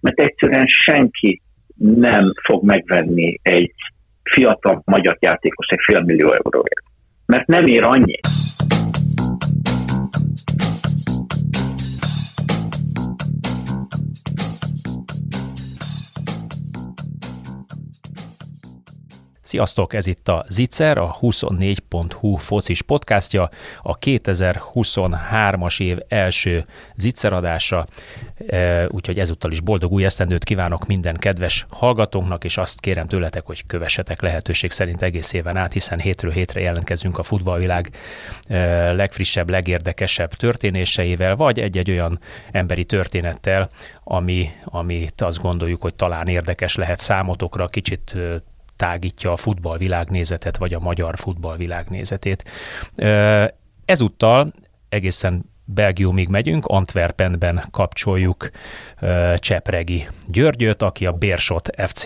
mert egyszerűen senki nem fog megvenni egy fiatal magyar játékos egy fél euróért. Mert nem ér annyit. Sziasztok, ez itt a Zicser, a 24.hu focis podcastja, a 2023-as év első Zicser adása, e, úgyhogy ezúttal is boldog új esztendőt kívánok minden kedves hallgatónknak, és azt kérem tőletek, hogy kövessetek lehetőség szerint egész éven át, hiszen hétről hétre jelentkezünk a futballvilág e, legfrissebb, legérdekesebb történéseivel, vagy egy-egy olyan emberi történettel, ami, amit azt gondoljuk, hogy talán érdekes lehet számotokra, kicsit tágítja a futballvilágnézetet, vagy a magyar futballvilágnézetét. Ezúttal egészen Belgiumig megyünk, Antwerpenben kapcsoljuk Csepregi Györgyöt, aki a Bérsot FC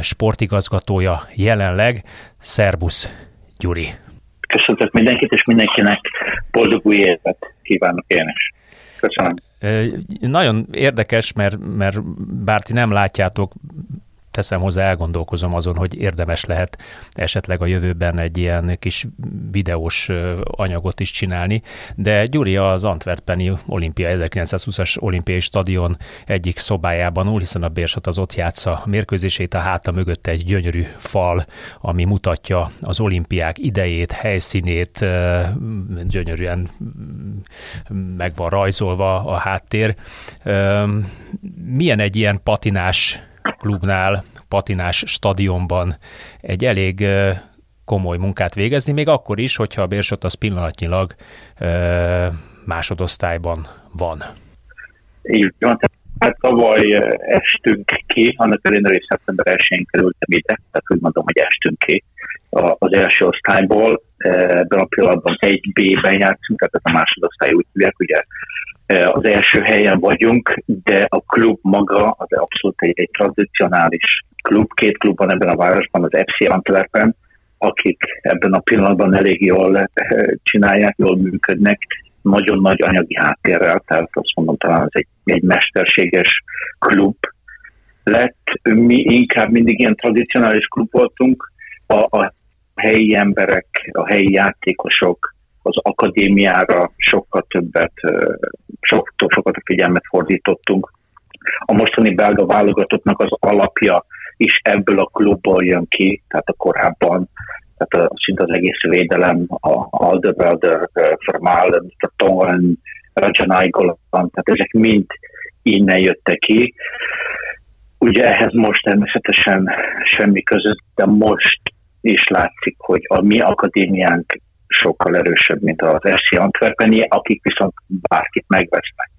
sportigazgatója jelenleg. Szerbusz, Gyuri! Köszöntök mindenkit, és mindenkinek boldog új évet kívánok én is. Köszönöm. Nagyon érdekes, mert, mert bár ti nem látjátok, teszem hozzá, elgondolkozom azon, hogy érdemes lehet esetleg a jövőben egy ilyen kis videós anyagot is csinálni, de Gyuri az Antwerpeni olimpia 1920-as olimpiai stadion egyik szobájában ül, hiszen a Bérsat az ott játsza mérkőzését, a háta mögött egy gyönyörű fal, ami mutatja az olimpiák idejét, helyszínét, gyönyörűen meg van rajzolva a háttér. Milyen egy ilyen patinás klubnál, patinás stadionban egy elég komoly munkát végezni, még akkor is, hogyha a Bérsot az pillanatnyilag másodosztályban van. Így van, hát tavaly estünk ki, annak ellenére, hogy szeptember 1-én kerültem ide, tehát úgy mondom, hogy estünk ki az első osztályból. Ebben a pillanatban egy B-ben játszunk, tehát a másodosztály úgy hívják, ugye az első helyen vagyunk, de a klub maga az abszolút egy, egy tradicionális klub. Két klub van ebben a városban, az FC Antwerpen, akik ebben a pillanatban elég jól csinálják, jól működnek, nagyon nagy anyagi háttérrel, tehát azt mondom, talán ez egy, egy mesterséges klub lett. Mi inkább mindig ilyen tradicionális klub voltunk, a, a helyi emberek, a helyi játékosok, az akadémiára sokkal többet, sokkal, sokat a figyelmet fordítottunk. A mostani belga válogatottnak az alapja is ebből a klubból jön ki, tehát a korábban, tehát a, szinte az egész védelem, a Alderbrother, Vermaelen, Vertongen, Rajanai Golan, tehát ezek mind innen jöttek ki. Ugye ehhez most természetesen semmi között, de most is látszik, hogy a mi akadémiánk sokkal erősebb, mint az SC Antwerpeni, akik viszont bárkit megvesznek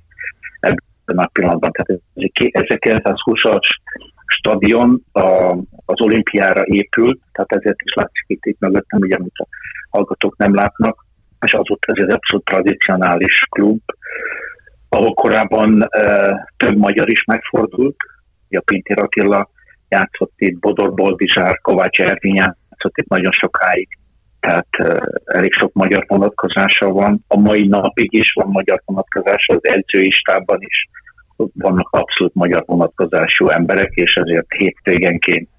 ebben a pillanatban. Tehát ez egy 1920-as stadion az olimpiára épült, tehát ezért is látszik itt, itt mögöttem, ugye, amit a hallgatók nem látnak, és azóta ez egy abszolút tradicionális klub, ahol korábban e, több magyar is megfordult, a Pintér Attila játszott itt, Bodor Boldizsár, Kovács Ervin játszott itt nagyon sokáig, tehát elég sok magyar vonatkozása van. A mai napig is van magyar vonatkozása, az edzői stábban is vannak abszolút magyar vonatkozású emberek, és ezért hétvégenként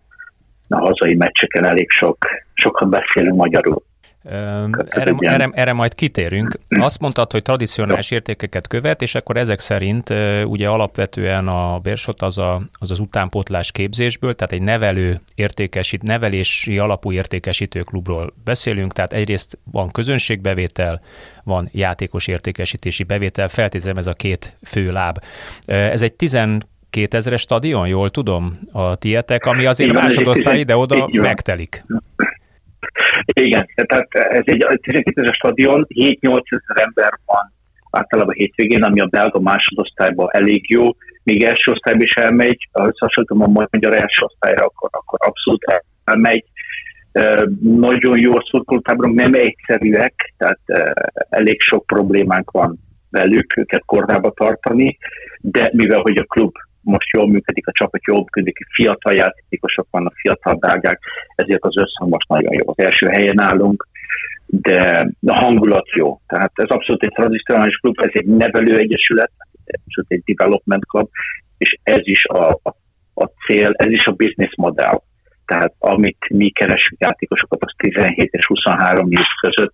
a hazai meccseken elég sok, sokan beszélünk magyarul. Erre, erre, erre majd kitérünk. Azt mondtad, hogy tradicionális értékeket követ, és akkor ezek szerint ugye alapvetően a Bérsot az, a, az az utánpótlás képzésből, tehát egy nevelő értékesít, nevelési alapú értékesítő klubról beszélünk, tehát egyrészt van közönségbevétel, van játékos értékesítési bevétel, feltételezem ez a két fő láb. Ez egy 12 ezeres stadion, jól tudom, a tietek, ami azért másodosztály ide-oda megtelik. Igen, tehát ez egy 12 es stadion, 7-8 ezer ember van általában hétvégén, ami a belga másodosztályban elég jó, még első osztályban is elmegy, ha összehasonlítom a magyar első osztályra, akkor, akkor abszolút elmegy. Nagyon jó szurkolótáborok, nem egyszerűek, tehát elég sok problémánk van velük, őket kordába tartani, de mivel hogy a klub most jól működik, a csapat jól működik, fiatal játékosok vannak, fiatal belgák, ezért az összhang most nagyon jó. Az első helyen állunk, de a hangulat jó. Tehát ez abszolút egy tradicionális klub, ez egy nevelő egyesület, abszolút egy development club, és ez is a, a, cél, ez is a business modell. Tehát amit mi keresünk játékosokat, az 17 és 23 év között,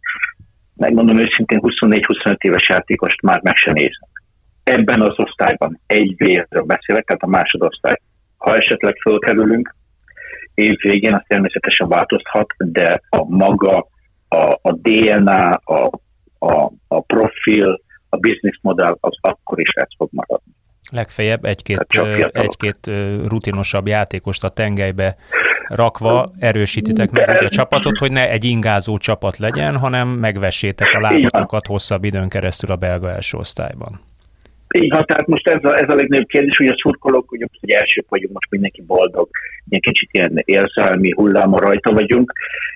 megmondom őszintén 24-25 éves játékost már meg sem nézem. Ebben az osztályban egy vérről beszélek, tehát a másodosztály. Ha esetleg fölkerülünk, év végén az természetesen változhat, de a maga, a, a DNA, a, a, a profil, a business modell az akkor is ez fog maradni. Legfeljebb egy-két, egy-két rutinosabb játékost a tengelybe rakva erősítitek meg a csapatot, hogy ne egy ingázó csapat legyen, hanem megvessétek a lábatokat hosszabb időn keresztül a belga első osztályban. Így tehát most ez a, ez a legnagyobb kérdés, hogy a szurkolók, hogy most, hogy elsők vagyunk, most mindenki boldog, ilyen kicsit ilyen érzelmi hulláma rajta vagyunk,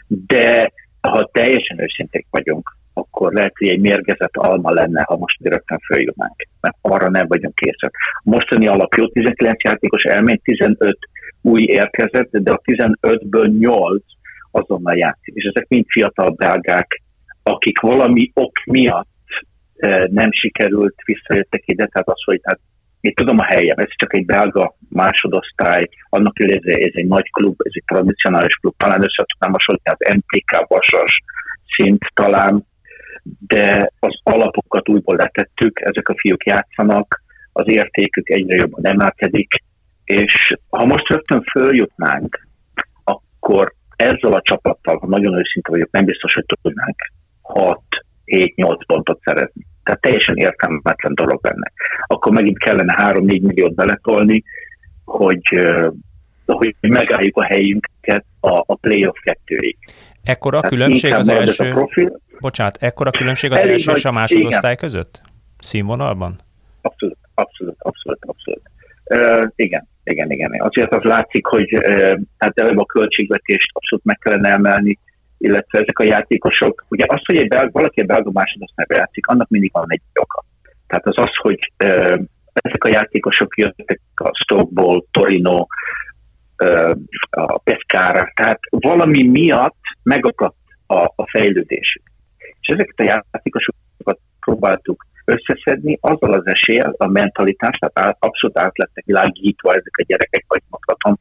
de ha teljesen őszinték vagyunk, akkor lehet, hogy egy mérgezett alma lenne, ha most rögtön följutnánk, mert arra nem vagyunk készek. A mostani alap jó 19 játékos elmegy, 15 új érkezett, de a 15-ből 8 azonnal játszik. És ezek mind fiatal belgák, akik valami ok miatt nem sikerült, visszajöttek ide, tehát az, hogy hát én tudom a helyem, ez csak egy belga másodosztály, annak hogy ez, egy nagy klub, ez egy tradicionális klub, talán össze tudnám hasonlítani az MTK Vasas szint talán, de az alapokat újból letettük, ezek a fiúk játszanak, az értékük egyre jobban emelkedik, és ha most rögtön följutnánk, akkor ezzel a csapattal, ha nagyon őszinte vagyok, nem biztos, hogy tudnánk 6-7-8 pontot szerezni. Tehát teljesen értelmetlen dolog lenne. Akkor megint kellene 3-4 milliót beletolni, hogy, hogy megálljuk a helyünket a, a playoff kettőig. Ekkora a különbség az első... Profil. Bocsánat, ekkora különbség az Elég első és a másodosztály között? Színvonalban? Abszolút, abszolút, abszolút, abszolút. Uh, igen, igen, igen. Azért az látszik, hogy uh, hát előbb a költségvetést abszolút meg kellene emelni, illetve ezek a játékosok, ugye az, hogy egy belga, valaki egy belga másodosztályba játszik, annak mindig van egy oka. Tehát az az, hogy uh, ezek a játékosok jöttek a Stokeból, Torino, uh, a Pescara, tehát valami miatt megakadt a, a fejlődésük. És ezeket a játékosokat próbáltuk összeszedni azzal az eséllyel, a mentalitás, tehát abszolút át lettek világítva ezek a gyerekek, vagy mondhatom,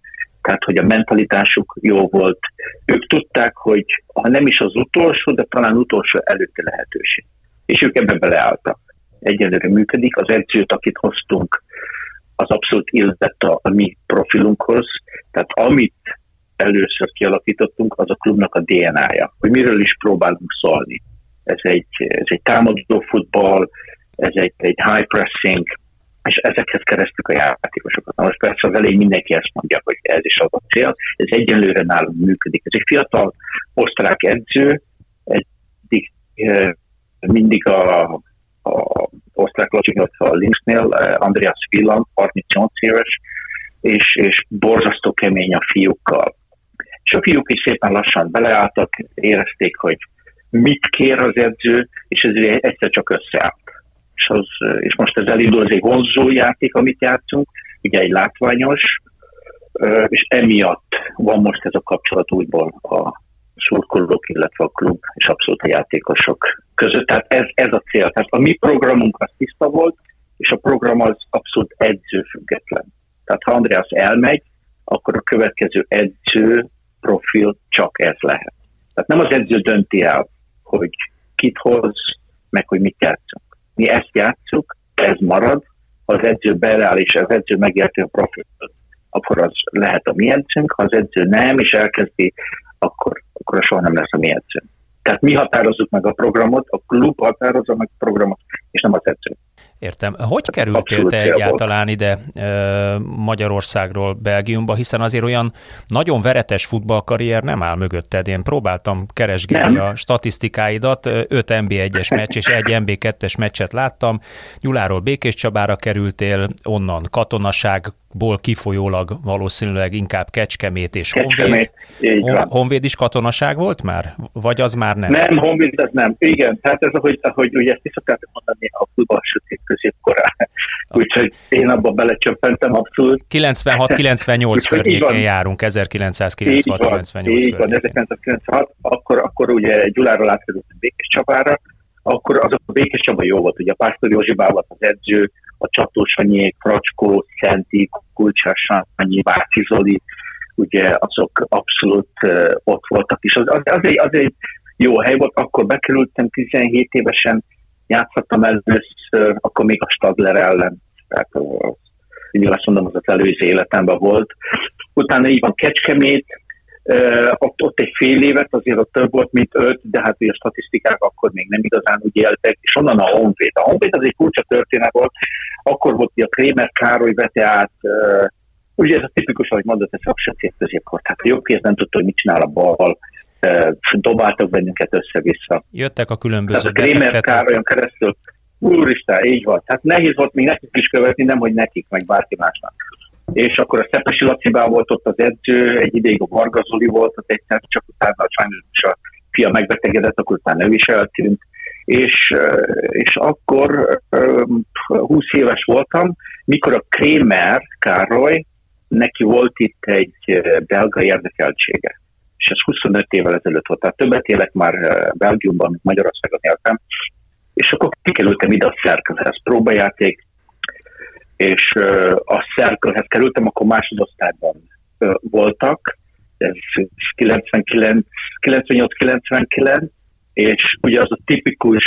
tehát hogy a mentalitásuk jó volt. Ők tudták, hogy ha nem is az utolsó, de talán utolsó előtti lehetőség. És ők ebbe beleálltak. Egyelőre működik. Az edzőt, akit hoztunk, az abszolút illett a, a mi profilunkhoz. Tehát amit először kialakítottunk, az a klubnak a DNA-ja, hogy miről is próbálunk szólni. Ez egy, ez egy támadó futball, ez egy, egy high pressing, és ezekhez keresztük a játékosokat. Na most persze az elején mindenki ezt mondja, hogy ez is az a cél, ez egyenlőre nálunk működik. Ez egy fiatal osztrák edző, eddig mindig a, a osztrák lacsinyot a Linksnél, Andreas Wieland, 38 éves, és, és borzasztó kemény a fiúkkal. És a fiúk is szépen lassan beleálltak, érezték, hogy mit kér az edző, és ez egyszer csak összeállt és, az, és most ez elindul, ez egy vonzó játék, amit játszunk, ugye egy látványos, és emiatt van most ez a kapcsolat újból a szurkolók, illetve a klub és abszolút a játékosok között. Tehát ez, ez a cél. Tehát a mi programunk az tiszta volt, és a program az abszolút edzőfüggetlen. Tehát ha Andreas elmegy, akkor a következő edző profil csak ez lehet. Tehát nem az edző dönti el, hogy kit hoz, meg hogy mit játszunk mi ezt játszuk, ez marad, ha az edző beáll és az edző megérti a profitot, akkor az lehet a mi edzőnk, ha az edző nem, és elkezdi, akkor, akkor soha nem lesz a mi edzőnk. Tehát mi határozzuk meg a programot, a klub határozza meg a programot, és nem az edző. Értem. Hogy kerültél te egyáltalán ide Magyarországról Belgiumba, hiszen azért olyan nagyon veretes futballkarrier nem áll mögötted. Én próbáltam keresgélni nem. a statisztikáidat, 5 NB1-es meccs és egy NB2-es meccset láttam. Gyuláról Békés Csabára kerültél, onnan katonaság ból kifolyólag valószínűleg inkább Kecskemét és Kecskemét, Honvéd. Honvéd is katonaság volt már? Vagy az már nem? Nem, Honvéd ez nem. Igen, tehát ez, ahogy, ahogy ugye ezt is szokták mondani, a futball sötét középkorán. Úgyhogy én abban belecsöppentem abszolút. 96-98 környékén járunk, 1996-98 Így van, 1996, akkor, akkor ugye Gyuláról átkerült Békés Csabára, akkor az a Békés Csaba jó volt, ugye a Pásztor Józsi volt az edző, a Csatósanyék, Fracskó, Szenti, Kulcsás Sanyi, Váci Zoli, ugye azok abszolút uh, ott voltak, és az, az, az, egy, az egy jó hely volt, akkor bekerültem 17 évesen, játszottam először, akkor még a Stadler ellen, tehát az, azt mondom, az az előző életemben volt. Utána így van Kecskemét, ott, ott egy fél évet, azért ott több volt, mint öt, de hát ugye a statisztikák akkor még nem igazán úgy éltek, és onnan a Honvéd. A Honvéd az egy furcsa történet volt, akkor volt, hogy a Krémer Károly vette át, ugye ez a tipikus, ahogy mondott, ez a sötét középkor, tehát a jobb kéz nem tudta, hogy mit csinál a bal, uh, dobáltak bennünket össze-vissza. Jöttek a különböző Tehát a Krémer Károlyon keresztül, úristen, így van. Tehát nehéz volt még nekik is követni, nem hogy nekik, meg bárki másnak és akkor a Szepesi Lacibá volt ott az edző, egy ideig a Varga Zoli volt ott egyszer, csak utána sajnos a fia megbetegedett, akkor utána ő is eltűnt, és, és akkor 20 éves voltam, mikor a Krémer Károly, neki volt itt egy belga érdekeltsége. És ez 25 évvel ezelőtt volt, tehát többet élek már Belgiumban, mint Magyarországon éltem, és akkor kikerültem ide a szerkezethez, próbajáték, és a szerkölhez kerültem, akkor másodosztályban voltak, ez 98-99, és ugye az a tipikus,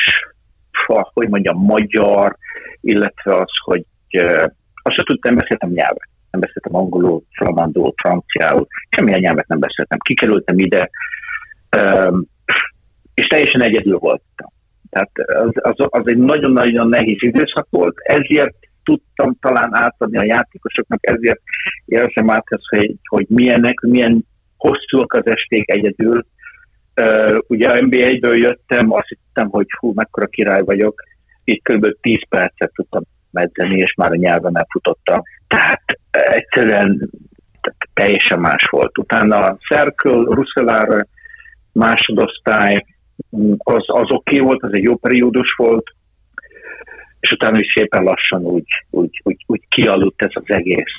hogy mondjam, magyar, illetve az, hogy azt sem tudtam, beszéltem nyelvet. Nem beszéltem angolul, flamandul, franciául, semmilyen nyelvet nem beszéltem. Kikerültem ide, és teljesen egyedül voltam. Tehát az, az, az egy nagyon-nagyon nehéz időszak volt, ezért tudtam talán átadni a játékosoknak, ezért érzem át ezt, hogy, hogy milyenek, milyen hosszúak az esték egyedül. Uh, ugye NBA-ből jöttem, azt hittem, hogy hú, mekkora király vagyok, itt kb. 10 percet tudtam medzeni, és már a nyelven elfutottam. Tehát egyszerűen teljesen más volt. Utána a Circle, Russellára, másodosztály, az, az oké okay volt, az egy jó periódus volt, és utána is szépen lassan úgy, úgy, úgy, úgy kialudt ez az egész.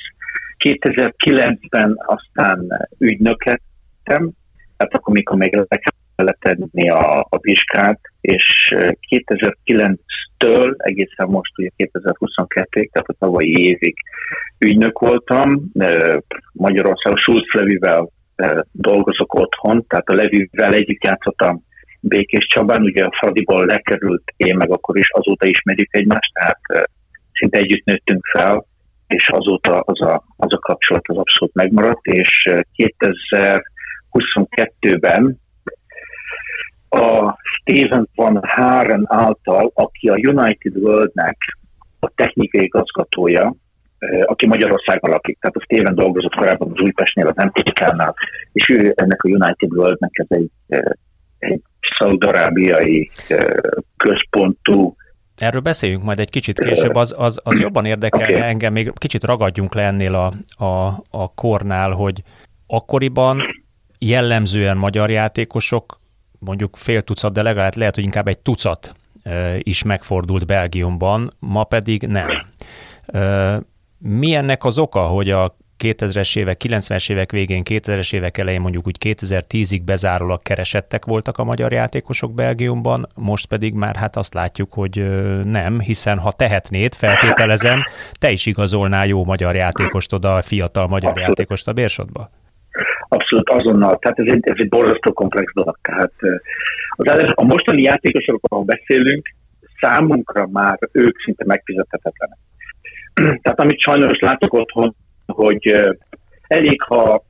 2009-ben aztán ügynök lettem, tehát akkor, mikor még le kellett tenni a, a vizsgát, és 2009-től egészen most ugye 2022-ig, tehát a tavalyi évig ügynök voltam. Magyarországon Schulz Levivel dolgozok otthon, tehát a Levivel együtt játszottam Békés Csabán, ugye a Fradiból lekerült, én meg akkor is azóta ismerjük egymást, tehát szinte együtt nőttünk fel, és azóta az a, az a kapcsolat az abszolút megmaradt, és 2022-ben a Steven Van Haren által, aki a United Worldnek a technikai igazgatója, aki Magyarországon lakik, tehát a Steven dolgozott korábban az Újpestnél, az MTK-nál, és ő ennek a United Worldnek ez egy, egy szaudarábiai központú Erről beszéljünk majd egy kicsit később, az, az, az jobban érdekel okay. engem, még kicsit ragadjunk le ennél a, a, a kornál, hogy akkoriban jellemzően magyar játékosok, mondjuk fél tucat, de legalább lehet, hogy inkább egy tucat is megfordult Belgiumban, ma pedig nem. Mi ennek az oka, hogy a 2000-es évek, 90-es évek végén, 2000-es évek elején mondjuk úgy 2010-ig bezárólag keresettek voltak a magyar játékosok Belgiumban, most pedig már hát azt látjuk, hogy nem, hiszen ha tehetnéd, feltételezem, te is igazolnál jó magyar játékost oda, fiatal magyar Abszolút. játékost a Bérsodba. Abszolút azonnal, tehát ez egy, ez egy borzasztó komplex dolog. Tehát az a mostani játékosokról beszélünk, számunkra már ők szinte megfizethetetlenek. Tehát amit sajnos látok otthon, hogy elég, ha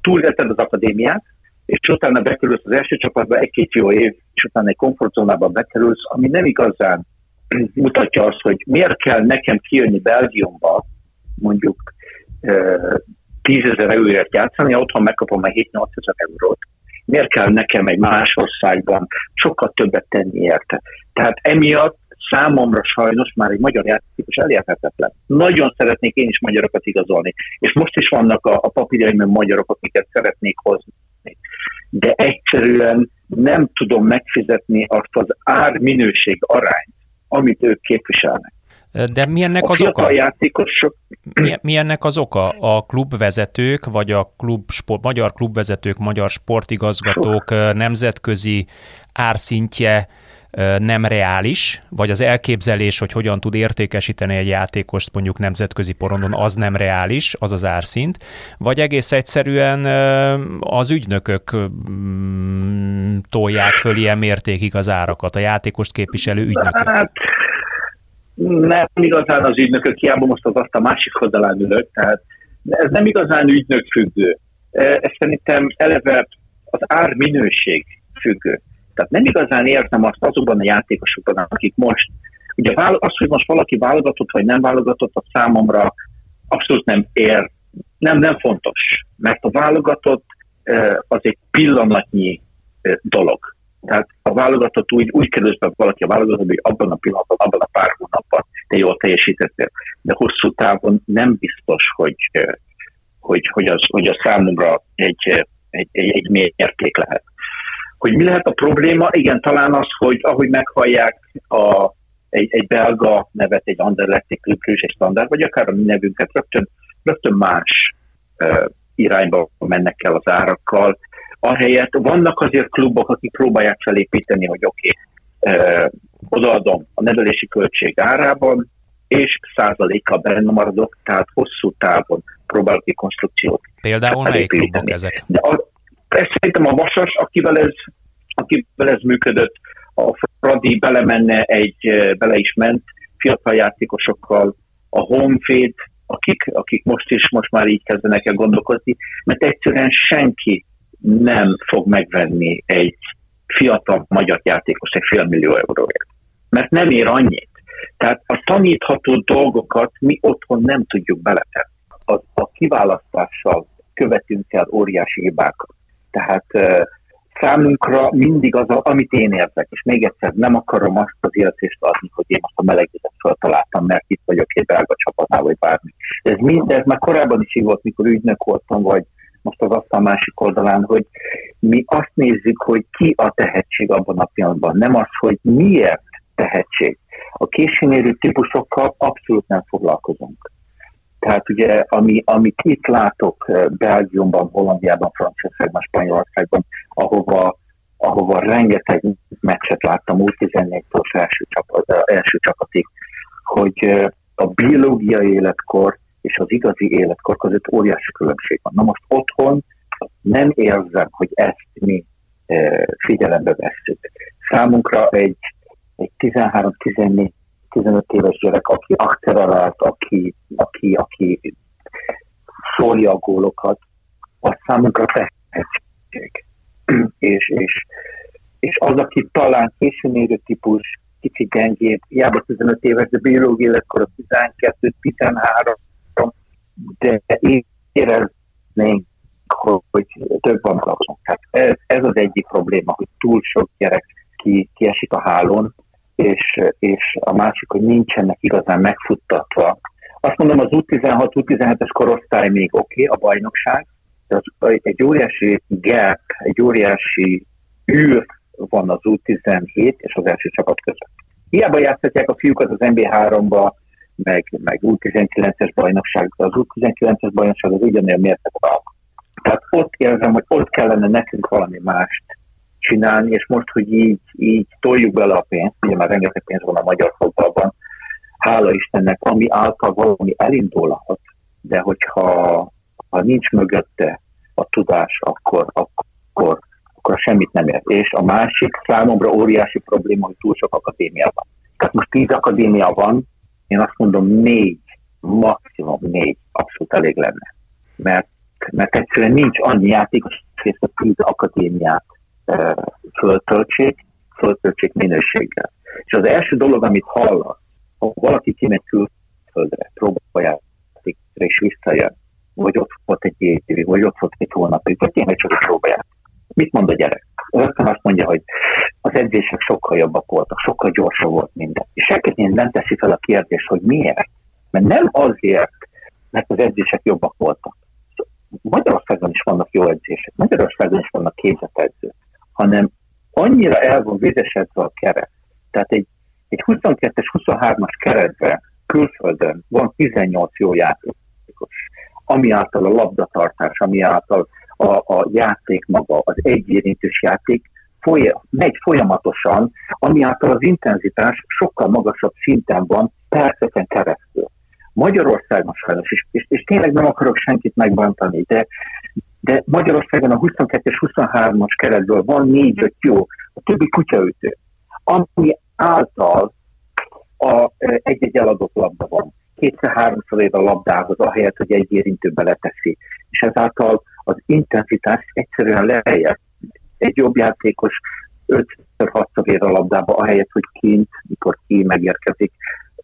túlvetted az akadémiát, és utána bekerülsz az első csapatba egy-két jó év, és utána egy komfortzónába bekerülsz, ami nem igazán mutatja azt, hogy miért kell nekem kijönni Belgiumba, mondjuk 10 ezer euróért játszani, otthon megkapom már 7-8 ezer eurót. Miért kell nekem egy más országban sokkal többet tenni érte? Tehát emiatt számomra sajnos már egy magyar játékos elérhetetlen. Nagyon szeretnék én is magyarokat igazolni, és most is vannak a, a papírjaimban magyarok, akiket szeretnék hozni. De egyszerűen nem tudom megfizetni azt az ár-minőség arányt, amit ők képviselnek. De mi ennek az oka? Játékosok... Mi, mi ennek az oka? A klubvezetők, vagy a klub, sport, magyar klubvezetők, magyar sportigazgatók nemzetközi árszintje nem reális, vagy az elképzelés, hogy hogyan tud értékesíteni egy játékost mondjuk nemzetközi porondon, az nem reális, az az árszint, vagy egész egyszerűen az ügynökök tolják föl ilyen mértékig az árakat, a játékost képviselő ügynökök? Hát, nem igazán az ügynökök, hiába most az azt a másik oldalán ülök, tehát ez nem igazán ügynök függő. Ez szerintem eleve az ár minőség függő. Tehát nem igazán érzem azt azokban a játékosokban, akik most, ugye az, hogy most valaki válogatott vagy nem válogatott, a számomra abszolút nem ér, nem, nem fontos, mert a válogatott az egy pillanatnyi dolog. Tehát a válogatott úgy, úgy kerül be valaki a válogatott, hogy abban a pillanatban, abban a pár hónapban te jól teljesítettél. De hosszú távon nem biztos, hogy, hogy, hogy, az, hogy a számomra egy, egy, egy, egy mérték lehet. Hogy mi lehet a probléma? Igen, talán az, hogy ahogy meghallják a, egy, egy belga nevet, egy Anderlecht, egy Club egy standard, vagy akár a mi nevünket, rögtön, rögtön más uh, irányba mennek el az árakkal. Ahelyett vannak azért klubok, akik próbálják felépíteni, hogy oké, okay, uh, odaadom a nevelési költség árában, és százalékkal benne maradok, tehát hosszú távon próbálok egy konstrukciót. Például melyik klubok ezek? De a, ez szerintem a Vasas, akivel ez, akivel ez működött, a Fradi belemenne egy, bele is ment fiatal játékosokkal, a Honvéd, akik, akik most is most már így kezdenek el gondolkozni, mert egyszerűen senki nem fog megvenni egy fiatal magyar játékos egy fél millió euróért. Mert nem ér annyit. Tehát a tanítható dolgokat mi otthon nem tudjuk beletenni. A, a kiválasztással követünk el óriási hibákat. Tehát számunkra mindig az, amit én érzek, és még egyszer nem akarom azt az érzést adni, hogy én azt a melegvizet feltaláltam, mert itt vagyok egy belga csapatnál, vagy bármi. Ez mindez már korábban is így volt, mikor ügynök voltam, vagy most az azt a másik oldalán, hogy mi azt nézzük, hogy ki a tehetség abban a pillanatban, nem az, hogy miért tehetség. A későmérő típusokkal abszolút nem foglalkozunk. Tehát ugye, ami, amit itt látok eh, Belgiumban, Hollandiában, Franciaországban, Spanyolországban, ahova, ahova rengeteg meccset láttam úgy 14 től első, csapat, eh, első csapatig, hogy eh, a biológiai életkor és az igazi életkor között óriási különbség van. Na most otthon nem érzem, hogy ezt mi figyelembe vesszük. Számunkra egy, egy 13-14 15 éves gyerek, aki akterelált, aki, aki, aki szólja a gólokat, az számunkra tehetség. és, és, és az, aki talán későn érő típus, kicsit gyengébb, hiába 15 éves, de biológiai életkor a 12, 13, de éreznénk, hogy több van laknak. Tehát ez, ez az egyik probléma, hogy túl sok gyerek ki, kiesik a hálón, és, és a másik, hogy nincsenek igazán megfuttatva. Azt mondom, az U16, U17-es korosztály még oké, okay, a bajnokság, de az, egy óriási gap, egy óriási űr van az U17 és az első csapat között. Hiába játszhatják a fiúkat az NB3-ba, meg, meg U19-es bajnokság, az U19-es bajnokság az ugyanilyen mértek Tehát ott érzem, hogy ott kellene nekünk valami mást csinálni, és most, hogy így, így toljuk bele a pénzt, ugye már rengeteg pénz van a magyar fotballban, hála Istennek, ami által valami elindulhat, de hogyha ha nincs mögötte a tudás, akkor, akkor, akkor semmit nem ér. És a másik számomra óriási probléma, hogy túl sok akadémia van. Tehát most tíz akadémia van, én azt mondom négy, maximum négy abszolút elég lenne. Mert, mert egyszerűen nincs annyi játékos, hogy ezt a tíz akadémiát föltöltsék, föltöltsék minőséggel. És az első dolog, amit hallasz, ha valaki kimegy külföldre, próbálja és visszajön, vagy ott volt egy évig, vagy ott volt egy hónapig, vagy tényleg csak egy próbáját. Mit mond a gyerek? Rögtön azt mondja, hogy az edzések sokkal jobbak voltak, sokkal gyorsabb volt minden. És elkezdén nem teszi fel a kérdést, hogy miért. Mert nem azért, mert az edzések jobbak voltak. Magyarországon is vannak jó edzések, Magyarországon is vannak képzett edzők hanem annyira el van vizesedve a keret. Tehát egy, egy 22-es, 23-as keretben külföldön van 18 jó játékos, ami által a labdatartás, ami által a, a játék maga, az egyérintős játék folyam, megy folyamatosan, ami által az intenzitás sokkal magasabb szinten van perceken keresztül. Magyarországon sajnos, és, és, és tényleg nem akarok senkit megbántani, de, de Magyarországon a 22-es 23-as keretből van négy-öt jó, a többi kutyaütő, ami által a, egy-egy eladott labda van. Kétszer-háromszor ér a labdához, ahelyett, hogy egy érintőbe leteszi. És ezáltal az intenzitás egyszerűen lejjebb. Egy jobb játékos 5-6-szor ér a labdába, ahelyett, hogy kint, mikor ki megérkezik,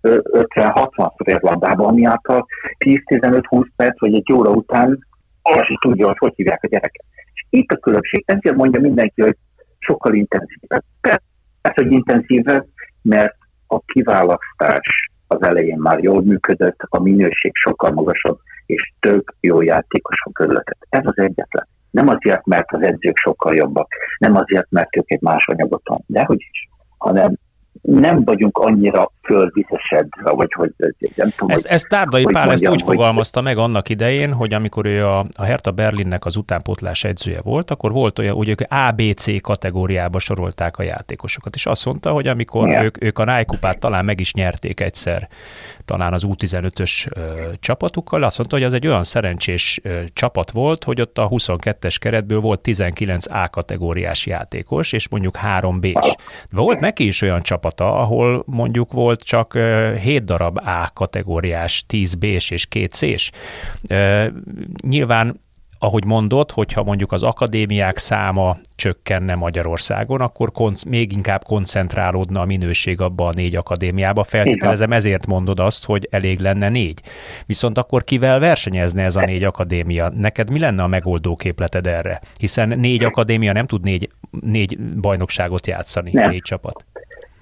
50-60-szor ér labdába, ami által 10-15-20 perc, vagy egy óra után azt is tudja, hogy hogy hívják a gyereket. És itt a különbség, ezért mondja mindenki, hogy sokkal intenzívebb. Persze, hogy intenzívebb, mert a kiválasztás az elején már jól működött, a minőség sokkal magasabb, és több jó játékosok körülöttet. Ez az egyetlen. Nem azért, mert az edzők sokkal jobbak, nem azért, mert ők egy más anyagot van, dehogy is, hanem nem vagyunk annyira fölvizesedve, vagy hogy nem tudom. Ezt, ezt Tárdai Pál mondjam, ezt úgy hogy... fogalmazta meg annak idején, hogy amikor ő a, a Hertha Berlinnek az utánpótlás edzője volt, akkor volt olyan, hogy ők ABC kategóriába sorolták a játékosokat, és azt mondta, hogy amikor ők, ők a Nájkupát talán meg is nyerték egyszer, talán az U15-ös ö, csapatukkal, azt mondta, hogy az egy olyan szerencsés ö, csapat volt, hogy ott a 22-es keretből volt 19 A kategóriás játékos, és mondjuk 3 B-s. Volt neki is olyan csapata, ahol mondjuk volt csak 7 darab A kategóriás, 10 B-s és 2 C-s. Nyilván ahogy mondod, hogyha mondjuk az akadémiák száma csökkenne Magyarországon, akkor konc- még inkább koncentrálódna a minőség abba a négy akadémiába. Feltételezem, ezért mondod azt, hogy elég lenne négy. Viszont akkor kivel versenyezne ez a négy akadémia? Neked mi lenne a megoldó képleted erre? Hiszen négy akadémia nem tud négy, négy bajnokságot játszani, nem. négy csapat.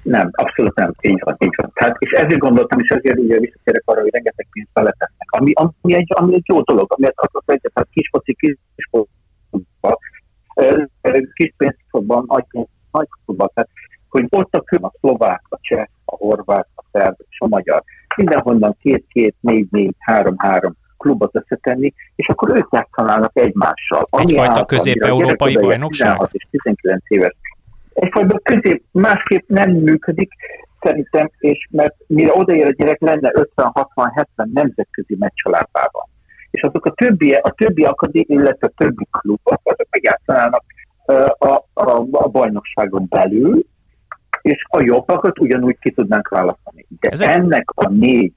Nem, abszolút nem. Így van, így van. Tehát, és ezért gondoltam, és ezért ugye visszatérek arra, hogy rengeteg pénzt beletesznek. Ami, ami, egy, ami egy jó dolog, ami az az egyet, tehát kisfoci, kisfocban, kis pénzfotban, nagy, nagy futball, tehát hogy ott a kül, a szlovák, a cseh, a horvát, a szerb és a magyar. Mindenhonnan két-két, négy-négy, három-három klubot összetenni, és akkor ők játszanának egymással. Egyfajta közép-európai bajnokság? 16 és 19 éves egyfajta közép másképp nem működik, szerintem, és mert mire odaér a gyerek, lenne 50-60-70 nemzetközi meccs a lábában. És azok a többi, a többi akadémia, illetve a többi klubok, azok megjátszanának a, a, a bajnokságon belül, és a jobbakat ugyanúgy ki tudnánk választani. De Ez ennek a négy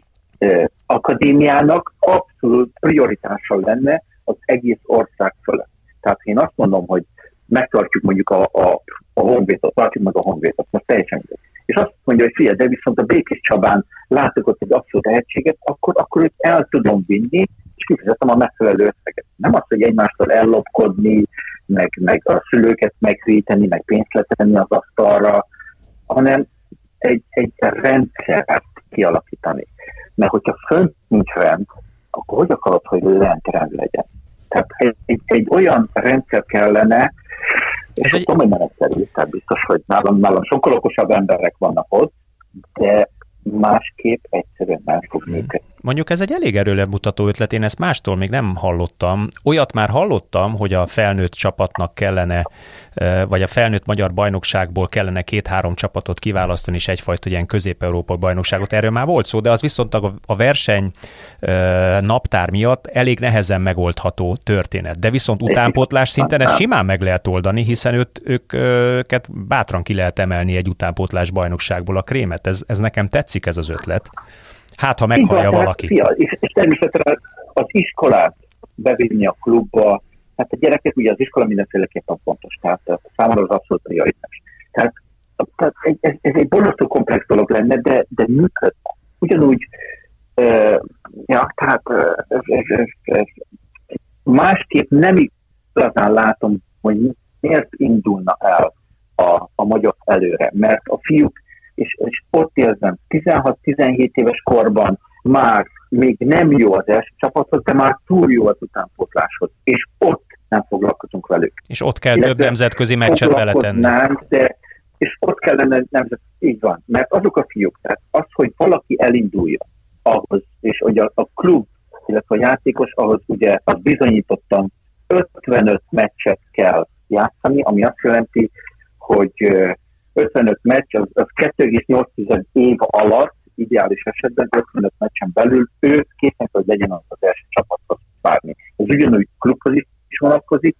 akadémiának abszolút prioritása lenne az egész ország fölött. Tehát én azt mondom, hogy megtartjuk mondjuk a, a, a honvédot, tartjuk meg a honvédot, most teljesen és azt mondja, hogy figyelj, de viszont a Békés Csabán látok ott egy abszolút tehetséget, akkor, akkor őt el tudom vinni, és kifizetem a megfelelő összeget. Nem az, hogy egymástól ellopkodni, meg, meg a szülőket megvéteni, meg pénzt letenni az asztalra, hanem egy, egy rendszert kialakítani. Mert hogyha fönt nincs rend, akkor hogy akarod, hogy lent rend legyen? Tehát egy, egy, egy olyan rendszer kellene, és egy... tudom, hogy menetszerű, tehát biztos, hogy nálam, nálam sokkal okosabb emberek vannak ott, de másképp egyszerűen nem fog hmm. működni. Mondjuk ez egy elég erőle mutató ötlet, én ezt mástól még nem hallottam. Olyat már hallottam, hogy a felnőtt csapatnak kellene, vagy a felnőtt magyar bajnokságból kellene két-három csapatot kiválasztani, és egyfajta ilyen közép-európai bajnokságot. Erről már volt szó, de az viszont a verseny naptár miatt elég nehezen megoldható történet. De viszont utánpótlás szinten ezt simán meg lehet oldani, hiszen őt, ők, őket bátran ki lehet emelni egy utánpótlás bajnokságból a krémet. Ez, ez nekem tetszik ez az ötlet. Hát, ha meghallja Igen, valaki. Fia, és, és természetesen az iskolát bevinni a klubba, hát a gyerekek ugye az iskola mindenféleképpen fontos, tehát számomra az abszolút prioritás. Tehát, tehát ez, ez egy borzasztó komplex dolog lenne, de, de működne. Ugyanúgy, uh, ja, tehát ez, ez, ez, ez, másképp nem igazán látom, hogy miért indulna el a, a magyar előre, mert a fiúk és, és ott érzem, 16-17 éves korban már még nem jó az első csapathoz, de már túl jó az utánpótláshoz, és ott nem foglalkozunk velük. És ott kell több nemzetközi meccset beletenni. De, és ott kellene nemzet, így van, mert azok a fiúk, tehát az, hogy valaki elindulja ahhoz, és hogy a, a klub, illetve a játékos ahhoz ugye az bizonyítottan 55 meccset kell játszani, ami azt jelenti, hogy 55 meccs, az, az 2,8 év alatt, ideális esetben 55 meccsen belül ő készen hogy legyen az, az első csapathoz várni. Ez ugyanúgy klubhoz is vonatkozik.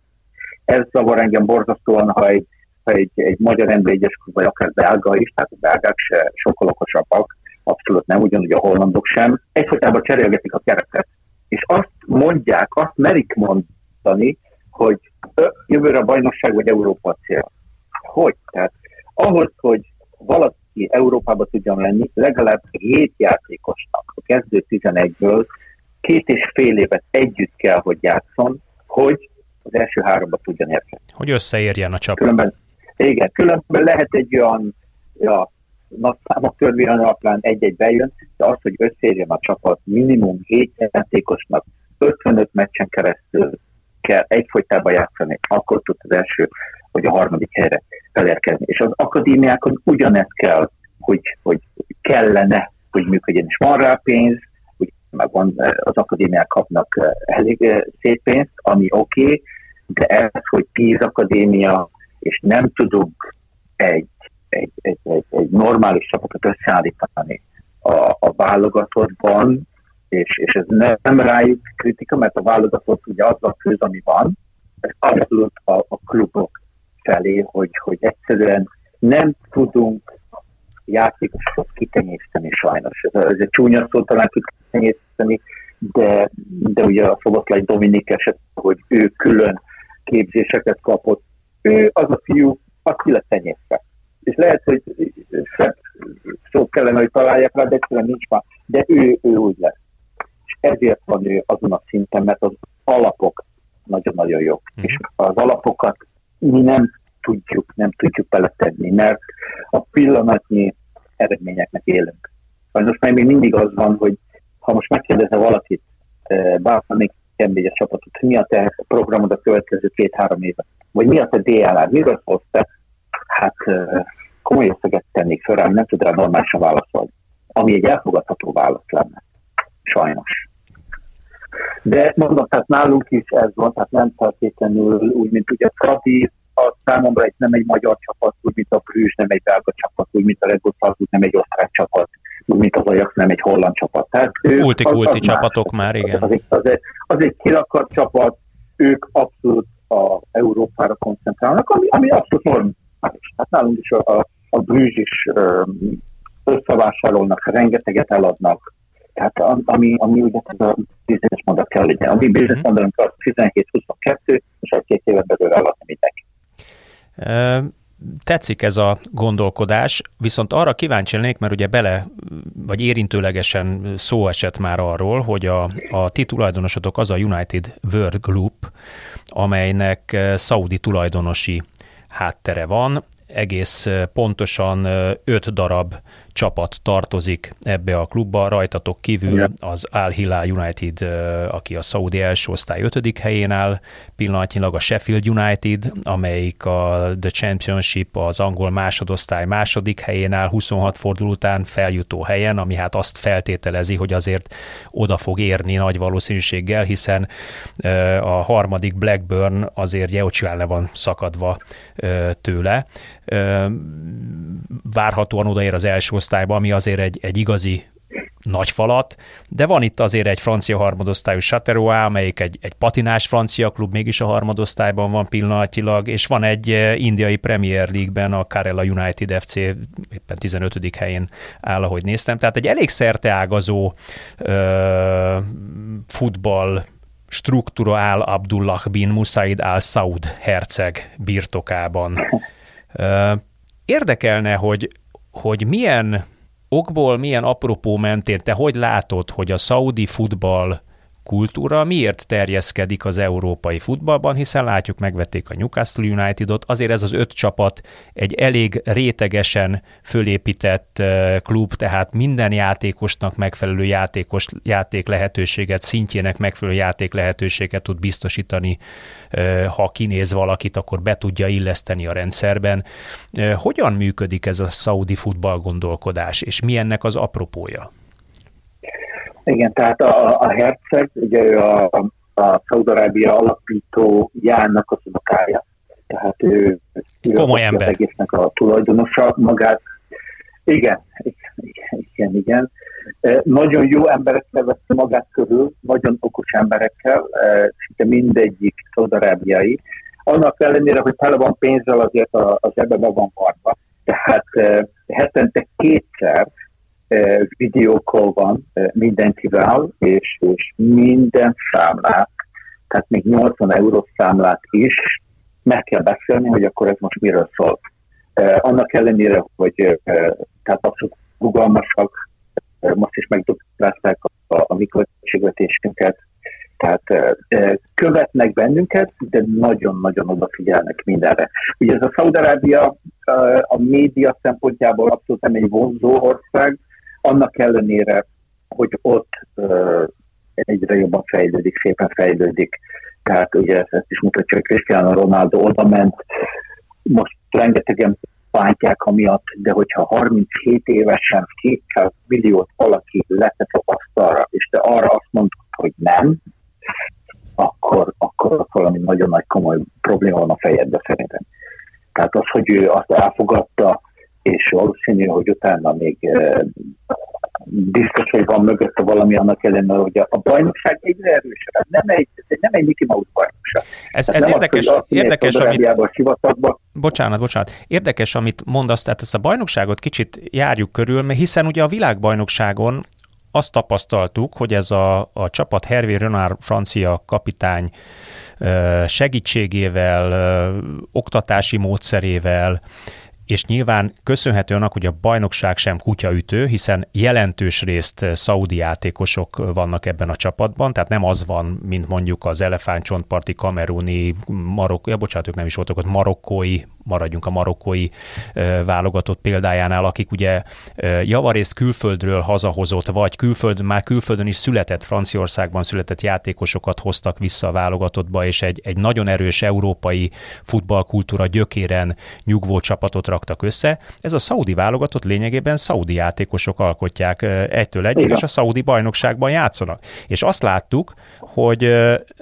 Ez zavar engem borzasztóan, ha egy, ha egy, egy magyar nb klub, vagy akár belga is, tehát a belgák se sokkal okosabbak, abszolút nem, ugyanúgy a hollandok sem. Egyfolytában cserélgetik a kereket, és azt mondják, azt merik mondani, hogy jövőre a bajnokság vagy Európa cél. Hogy? Tehát ahhoz, hogy valaki Európába tudjon lenni, legalább 7 játékosnak a kezdő 11-ből két és fél évet együtt kell, hogy játszon, hogy az első háromba tudjon érkezni. Hogy összeérjen a csapat. Különben, igen, különben lehet egy olyan ja, nagyszámok törvényen alapján egy-egy bejön, de az, hogy összeérjen a csapat minimum 7 játékosnak 55 meccsen keresztül kell egyfolytában játszani, akkor tud az első vagy a harmadik helyre elérkezni. És az akadémiákon ugyanezt kell, hogy, hogy kellene, hogy működjön. És van rá pénz, hogy van, az akadémiák kapnak eh, elég eh, szép pénzt, ami oké, okay, de ez, hogy tíz akadémia, és nem tudunk egy, egy, egy, egy, egy normális csapatot összeállítani a, a válogatottban, és, és ez nem rájuk kritika, mert a válogatott ugye az a főz, ami van, ez abszolút a, a klubok felé, hogy, hogy egyszerűen nem tudunk játékosokat kitenyészteni sajnos. Ez, ez egy csúnya szó talán kitenyészteni, de, de ugye a Szoboszlai Dominik eset, hogy ő külön képzéseket kapott, ő az a fiú, aki lett tenyészve. És lehet, hogy szebb szó kellene, hogy találják rá, de egyszerűen nincs már, de ő, ő úgy lesz. És ezért van ő azon a szinten, mert az alapok nagyon-nagyon jók. Mm. És az alapokat mi nem tudjuk, nem tudjuk beletenni, mert a pillanatnyi eredményeknek élünk. Sajnos még mindig az van, hogy ha most megkérdezze valakit, eh, bármelyik nba csapatot, mi a te programod a következő két-három éve, vagy mi a te DLR, miről szólsz te? Hát eh, komoly összeget tennék fel rám, nem tud rá normálisan válaszolni, ami egy elfogadható válasz lenne. Sajnos. De mondom, tehát nálunk is ez van, tehát nem feltétlenül úgy, mint ugye Fradi, a számomra egy, nem egy magyar csapat, úgy, mint a Brüzs, nem egy belga csapat, úgy, mint a Red Bull Salzburg, nem egy osztrák csapat, úgy, mint az Ajax, nem egy holland csapat. Tehát ulti, az, ulti az csapatok más. már, igen. Az egy, az, egy, az egy kirakart csapat, ők abszolút a Európára koncentrálnak, ami, ami abszolút normális. Hát nálunk is a, a, a Brüzs is összevásárolnak, rengeteget eladnak, tehát ami, ami ugye ez a business modell kell legyen. A mi mhm. modellünk az 17-22, és egy két évet belőle eladni mindenki. Tetszik ez a gondolkodás, viszont arra kíváncsi lennék, mert ugye bele, vagy érintőlegesen szó esett már arról, hogy a, a ti tulajdonosotok az a United World Group, amelynek szaudi tulajdonosi háttere van, egész pontosan öt darab csapat tartozik ebbe a klubba, rajtatok kívül az Al Hilal United, aki a Saudi első osztály ötödik helyén áll, pillanatnyilag a Sheffield United, amelyik a The Championship, az angol másodosztály második helyén áll, 26 forduló után feljutó helyen, ami hát azt feltételezi, hogy azért oda fog érni nagy valószínűséggel, hiszen a harmadik Blackburn azért Jeocsúán le van szakadva tőle. Várhatóan odaér az első osztályba, ami azért egy, egy igazi nagy falat, de van itt azért egy francia harmadosztályú Chateauroux, amelyik egy, egy patinás francia klub, mégis a harmadosztályban van pillanatilag, és van egy indiai Premier League-ben a Karela United FC éppen 15. helyén áll, ahogy néztem. Tehát egy elég szerteágazó ö, futball struktúra áll Abdullah bin Musaid al-Saud herceg birtokában. Érdekelne, hogy, hogy milyen okból, milyen apropó mentén, te hogy látod, hogy a szaudi futball kultúra miért terjeszkedik az európai futballban, hiszen látjuk, megvették a Newcastle Unitedot, azért ez az öt csapat egy elég rétegesen fölépített klub, tehát minden játékosnak megfelelő játékos, játék lehetőséget, szintjének megfelelő játék lehetőséget tud biztosítani, ha kinéz valakit, akkor be tudja illeszteni a rendszerben. Hogyan működik ez a szaudi futball gondolkodás, és mi ennek az apropója? Igen, tehát a, a herceg, ugye ő a, a Szaudarábia alapító Jánnak a szokája. Tehát ő Komoly ember. Az egésznek a tulajdonosa magát. Igen, igen, igen, igen. Nagyon jó emberekkel vette magát körül, nagyon okos emberekkel, szinte mindegyik szaudarábiai. Annak ellenére, hogy tele van pénzzel, azért az ebbe be van varva. Tehát hetente kétszer videókol van mindenkivel, és, és minden számlát, tehát még 80 eurós számlát is meg kell beszélni, hogy akkor ez most miről szól. Annak ellenére, hogy tehát abszolút rugalmasak, most is megdobálták a, a mi költségvetésünket, tehát követnek bennünket, de nagyon-nagyon odafigyelnek mindenre. Ugye ez a Szaudarábia a média szempontjából abszolút nem egy vonzó ország, annak ellenére, hogy ott egyre jobban fejlődik, szépen fejlődik. Tehát ugye ezt is mutatja, hogy Cristiano Ronaldo oda ment, most rengetegen bántják amiatt, de hogyha 37 évesen 200 milliót valaki letett a asztalra, és te arra azt mondod, hogy nem, akkor, akkor valami nagyon nagy komoly probléma van a fejedbe szerintem. Tehát az, hogy ő azt elfogadta, és valószínű, hogy utána még biztos, hogy van mögötte valami annak ellenére, hogy a, bajnokság egyre erősebb. Nem egy, nem egy Mickey Mouse bajnokság. Ez, ez érdekes, az, érdekes amit... Bocsánat, bocsánat. Érdekes, amit mondasz, tehát ezt a bajnokságot kicsit járjuk körül, mert hiszen ugye a világbajnokságon azt tapasztaltuk, hogy ez a, a csapat Hervé Renard francia kapitány segítségével, oktatási módszerével, és nyilván köszönhető annak, hogy a bajnokság sem kutyaütő, hiszen jelentős részt szaudi játékosok vannak ebben a csapatban, tehát nem az van, mint mondjuk az elefántcsontparti, kameruni, marok, ja, bocsánat, ők nem is voltak ott, marokkói maradjunk a marokkói válogatott példájánál, akik ugye javarészt külföldről hazahozott, vagy külföld, már külföldön is született, Franciaországban született játékosokat hoztak vissza a válogatottba, és egy, egy nagyon erős európai futballkultúra gyökéren nyugvó csapatot raktak össze. Ez a szaudi válogatott lényegében szaudi játékosok alkotják egytől egyig, és a szaudi bajnokságban játszanak. És azt láttuk, hogy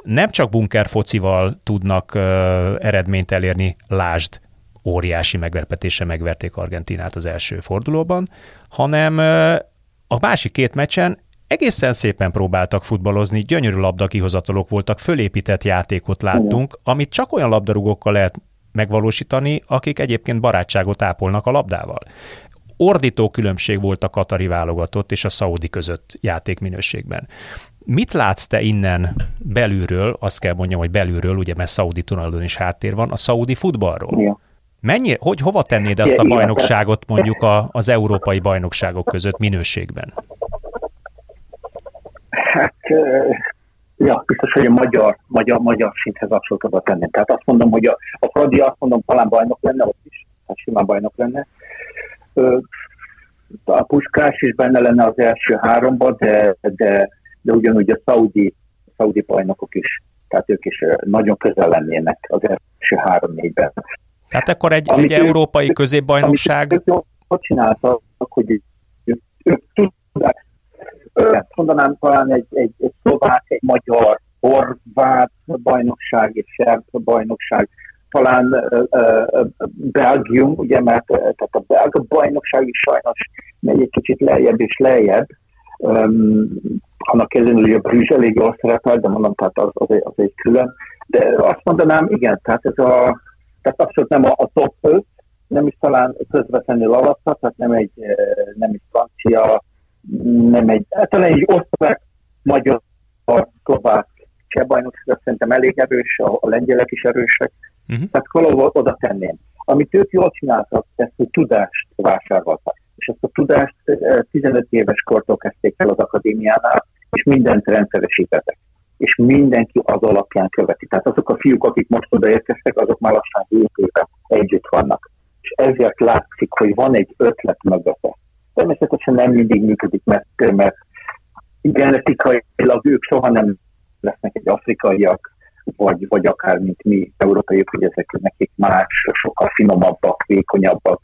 nem csak bunker focival tudnak eredményt elérni, lásd óriási megverpetése megverték Argentinát az első fordulóban, hanem a másik két meccsen egészen szépen próbáltak futballozni, gyönyörű labdakihozatalok voltak, fölépített játékot láttunk, amit csak olyan labdarúgókkal lehet megvalósítani, akik egyébként barátságot ápolnak a labdával. Ordító különbség volt a katari válogatott és a szaudi között játékminőségben. Mit látsz te innen belülről, azt kell mondjam, hogy belülről, ugye mert szaudi tulajdon is háttér van, a szaudi futballról? Ja. Mennyi, hogy hova tennéd ezt a bajnokságot mondjuk a, az európai bajnokságok között minőségben? Hát, ja, biztos, hogy a magyar, magyar, magyar szinthez abszolút oda tenném. Tehát azt mondom, hogy a, a Fradi azt mondom, talán bajnok lenne ott is, hát simán bajnok lenne. A Puskás is benne lenne az első háromba, de, de, de ugyanúgy a szaudi, szaudi bajnokok is, tehát ők is nagyon közel lennének az első három-négyben. Tehát akkor egy, egy európai ők, középbajnokság... Amit ők jól csináltak, hogy ők, ők tudják, mondanám talán egy, egy, egy szlovák, egy magyar, horvát bajnokság, egy szerb bajnokság, talán uh, Belgium, ugye, mert tehát a belga bajnokság is sajnos megy egy kicsit lejjebb és lejjebb, um, annak ellenére, hogy a Brüzs elég jól szerepel, de mondom, tehát az, az, egy, az egy külön. De azt mondanám, igen, tehát ez a tehát abszolút nem a, a top 5, nem is talán közvetlenül alatta, tehát nem egy, nem egy francia, nem egy, hát talán egy osztrák, magyar, szlovák cseh bajnokság, szerintem elég erős, a, a lengyelek is erősek, uh-huh. tehát valahol oda tenném. Amit ők jól csináltak, ezt a tudást vásároltak. És ezt a tudást 15 eh, éves kortól kezdték el az akadémiánál, és mindent rendszeresítettek és mindenki az alapján követi. Tehát azok a fiúk, akik most odaérkeztek, azok már lassan 7 éve együtt vannak. És ezért látszik, hogy van egy ötlet mögötte. Természetesen nem mindig működik, mert, mert genetikailag ők soha nem lesznek egy afrikaiak, vagy, vagy akár mint mi európaiak, hogy ezek nekik más, sokkal finomabbak, vékonyabbak,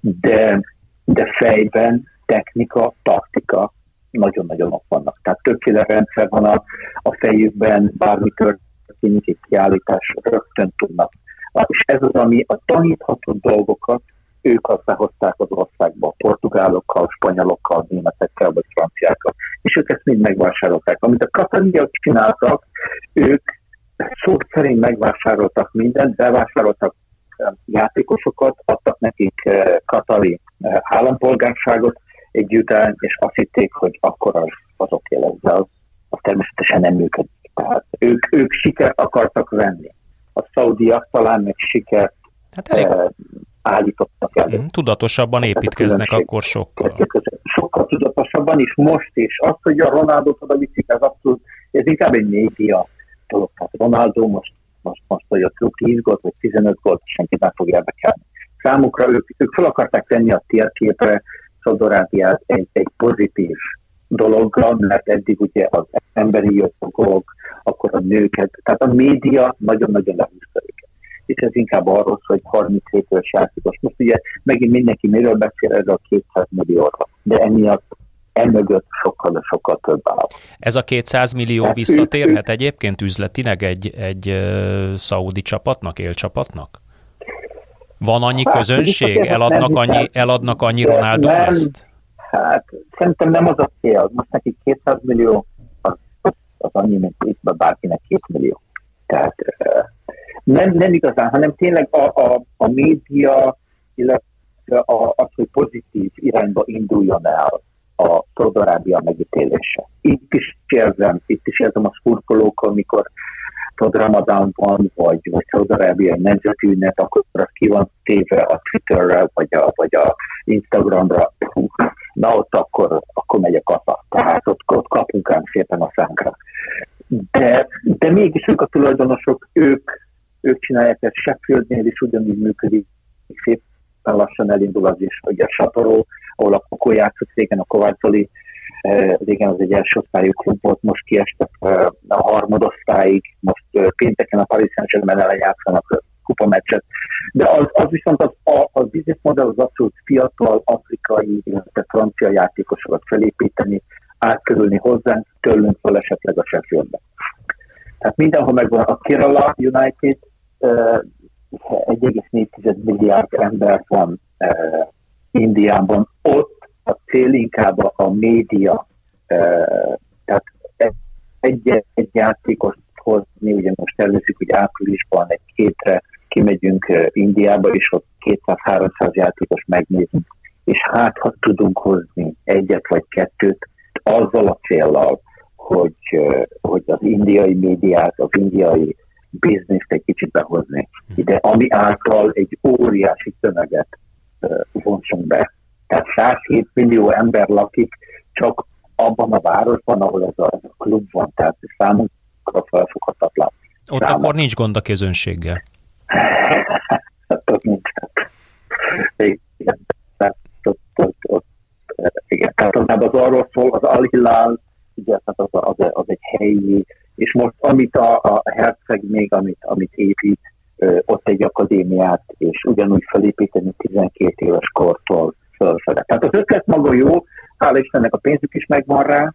de, de fejben technika, taktika, nagyon-nagyon ott vannak. Tehát többféle rendszer van a, a fejükben, bármi történik, egy kiállítás, rögtön tudnak És ez az, ami a tanítható dolgokat ők azt behozták az országba, portugálokkal, spanyolokkal, németekkel vagy franciákkal, és ők ezt mind megvásárolták. Amit a kataliak csináltak, ők szó szerint megvásároltak mindent, bevásároltak játékosokat, adtak nekik katali állampolgárságot egy után, és azt hitték, hogy akkor az, az oké lesz, de az, az természetesen nem működik. Tehát ők, ők sikert akartak venni. A szaudiak talán meg sikert hát elég... állítottak elő. Mhm, tudatosabban építkeznek akkor sokkal. Sokkal tudatosabban is most is. Az, hogy a Ronaldo oda viszik, ez abszolút, ez inkább egy média dolog. Tehát Ronaldo most, most, most hogy a 10 gólt vagy 15 gólt, senki nem fogja érdekelni. Számukra ők, ők fel akarták tenni a térképre Szodorábiát egy, egy pozitív dologgal, mert eddig ugye az emberi jogok, akkor a nőket, tehát a média nagyon-nagyon lehúzta őket. És ez inkább arról, hogy 37 éves játékos. Most ugye megint mindenki miről beszél, ez a 200 millióra, de emiatt emögött sokkal, de sokkal több áll. Ez a 200 millió hát visszatérhet ő, egyébként üzletileg egy, egy uh, szaudi csapatnak, élcsapatnak? Van annyi hát, közönség? Eladnak annyi, eladnak annyi Ronaldo ezt? Hát szerintem nem az a cél. Most neki 200 millió, az, az, annyi, mint itt bárkinek 2 millió. Tehát nem, nem igazán, hanem tényleg a, a, a média, illetve a, az, hogy pozitív irányba induljon el a Szaudarábia megítélése. Itt is érzem, itt is érzem a szurkolókon, amikor tudod, Ramadánban, vagy, vagy Szaudarábia nemzeti ünnep, akkor az ki van téve a Twitterre, vagy a, vagy a Instagramra, na ott akkor, akkor megy a kata. Tehát ott, ott kapunk ám szépen a szánkra. De, de mégis ők a tulajdonosok, ők, ők csinálják ezt Sheffieldnél is ugyanígy működik, szépen lassan elindul az is, hogy a Saporó, ahol a Kokó játszott régen, a Kovács Zoli, régen az egy első osztályú klub volt, most kiestek a harmadosztályig, most pénteken a Paris Saint-Germain ellen játszanak kupameccset. De az, az viszont az, a, a business model az abszolút fiatal afrikai, illetve francia játékosokat felépíteni, átkerülni hozzánk, tőlünk fel esetleg a Sheffieldbe. Tehát mindenhol megvan a Kerala United, 1,4 milliárd ember van Indiában, ott a cél inkább a média, tehát egy, egy játékost hozni, ugye most tervezzük, hogy áprilisban egy kétre kimegyünk Indiába, és ott 200-300 játékos megnézünk, és hát ha tudunk hozni egyet vagy kettőt, azzal a célral, hogy, hogy az indiai médiát, az indiai bizniszt egy kicsit behozni ide, ami által egy óriási tömeget vonzunk be. Tehát 107 millió ember lakik csak abban a városban, ahol ez a, klub van, tehát számunkra felfoghatatlan. Ott számok. akkor nincs gond a közönséggel. hát ott nincs. Igen, tehát ott, ott, ott, igen, tehát az arról szól, az Al-Hilal, ugye, tehát az, az, az egy helyi, és most amit a, a herceg még, amit, amit épít, ott egy akadémiát, és ugyanúgy felépíteni 12 éves kortól fölfele. Tehát az ötlet maga jó, hála Istennek a pénzük is megvan rá,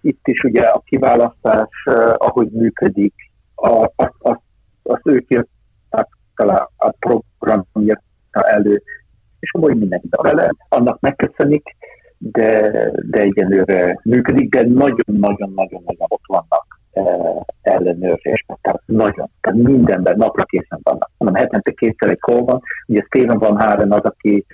itt is ugye a kiválasztás, ahogy működik, azt, azt, azt ők írták a, a program írta elő, és hogy mindenki bele, annak megköszönik, de, de egyenlőre működik, de nagyon-nagyon-nagyon-nagyon ott vannak ellenőrzésben. Tehát nagyon, tehát mindenben napra készen vannak. Mondom, hetente kétszer egy kol van. Ugye Steven van Háren az, aki